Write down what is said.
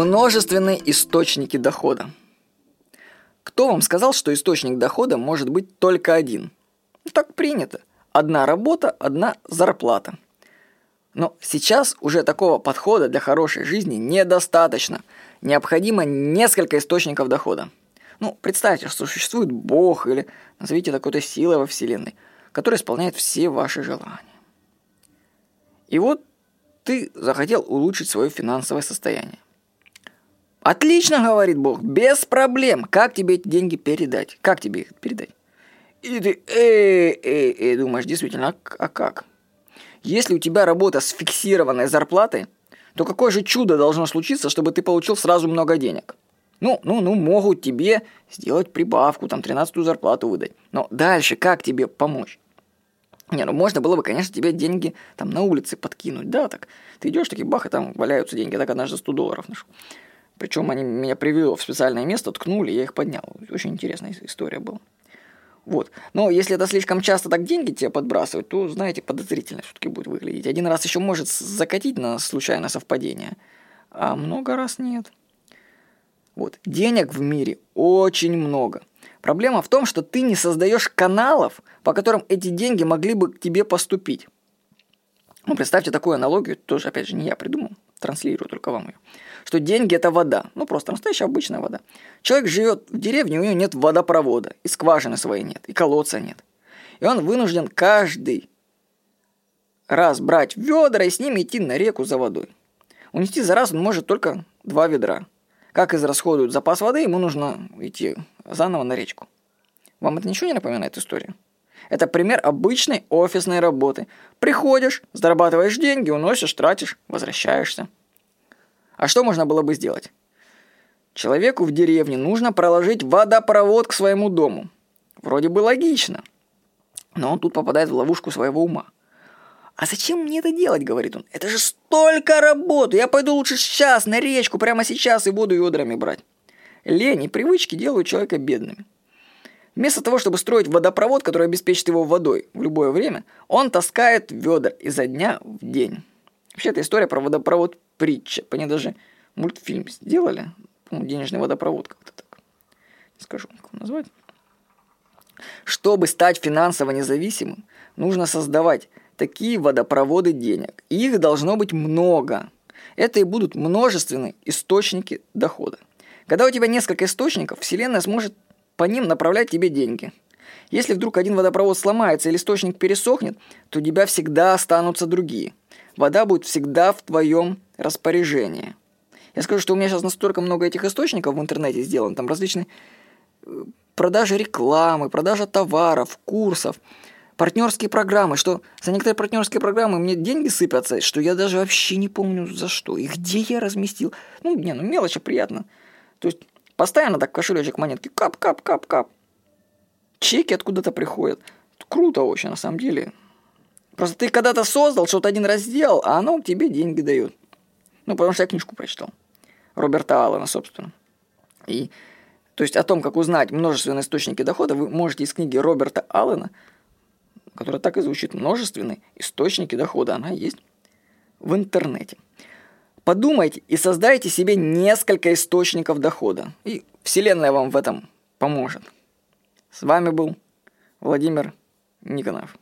Множественные источники дохода. Кто вам сказал, что источник дохода может быть только один? Ну, так принято. Одна работа, одна зарплата. Но сейчас уже такого подхода для хорошей жизни недостаточно. Необходимо несколько источников дохода. Ну, представьте, что существует Бог или назовите такой-то силой во Вселенной, которая исполняет все ваши желания. И вот ты захотел улучшить свое финансовое состояние. Отлично, говорит Бог, без проблем. Как тебе эти деньги передать? Как тебе их передать? И ты, эй, эй, эй, думаешь, действительно, а, а как? Если у тебя работа с фиксированной зарплатой, то какое же чудо должно случиться, чтобы ты получил сразу много денег? Ну, ну, ну, могут тебе сделать прибавку, там, 13-ю зарплату выдать. Но дальше как тебе помочь? Не, ну можно было бы, конечно, тебе деньги там на улице подкинуть, да, так. Ты идешь, такие бах, и там валяются деньги. Я так однажды 100 долларов нашел. Причем они меня привели в специальное место, ткнули, я их поднял. Очень интересная история была. Вот. Но если это слишком часто так деньги тебе подбрасывать, то, знаете, подозрительно все-таки будет выглядеть. Один раз еще может закатить на случайное совпадение, а много раз нет. Вот. Денег в мире очень много. Проблема в том, что ты не создаешь каналов, по которым эти деньги могли бы к тебе поступить. Ну, представьте такую аналогию, тоже, опять же, не я придумал, транслирую только вам ее что деньги – это вода. Ну, просто настоящая обычная вода. Человек живет в деревне, у него нет водопровода, и скважины своей нет, и колодца нет. И он вынужден каждый раз брать ведра и с ними идти на реку за водой. Унести за раз он может только два ведра. Как израсходуют запас воды, ему нужно идти заново на речку. Вам это ничего не напоминает история? Это пример обычной офисной работы. Приходишь, зарабатываешь деньги, уносишь, тратишь, возвращаешься. А что можно было бы сделать? Человеку в деревне нужно проложить водопровод к своему дому. Вроде бы логично. Но он тут попадает в ловушку своего ума. «А зачем мне это делать?» – говорит он. «Это же столько работы! Я пойду лучше сейчас на речку, прямо сейчас и воду ведрами брать». Лень и привычки делают человека бедным. Вместо того, чтобы строить водопровод, который обеспечит его водой в любое время, он таскает ведра изо дня в день. Вообще, эта история про водопровод притча. По ней даже мультфильм сделали. по денежный водопровод как-то так. Не скажу, как его назвать. Чтобы стать финансово независимым, нужно создавать такие водопроводы денег. Их должно быть много. Это и будут множественные источники дохода. Когда у тебя несколько источников, Вселенная сможет по ним направлять тебе деньги. Если вдруг один водопровод сломается или источник пересохнет, то у тебя всегда останутся другие. Вода будет всегда в твоем распоряжении. Я скажу, что у меня сейчас настолько много этих источников в интернете сделано, там различные э, продажи рекламы, продажа товаров, курсов, партнерские программы, что за некоторые партнерские программы мне деньги сыпятся, что я даже вообще не помню за что и где я разместил. Ну, не, ну мелочь, а приятно. То есть постоянно так кошелечек монетки кап-кап-кап-кап. Чеки откуда-то приходят. Круто очень, на самом деле. Просто ты когда-то создал, что-то один раз сделал, а оно тебе деньги дает. Ну, потому что я книжку прочитал. Роберта Аллена, собственно. И, то есть о том, как узнать множественные источники дохода, вы можете из книги Роберта Аллена, которая так и звучит, множественные источники дохода, она есть в интернете. Подумайте и создайте себе несколько источников дохода. И Вселенная вам в этом поможет. С вами был Владимир Никонов.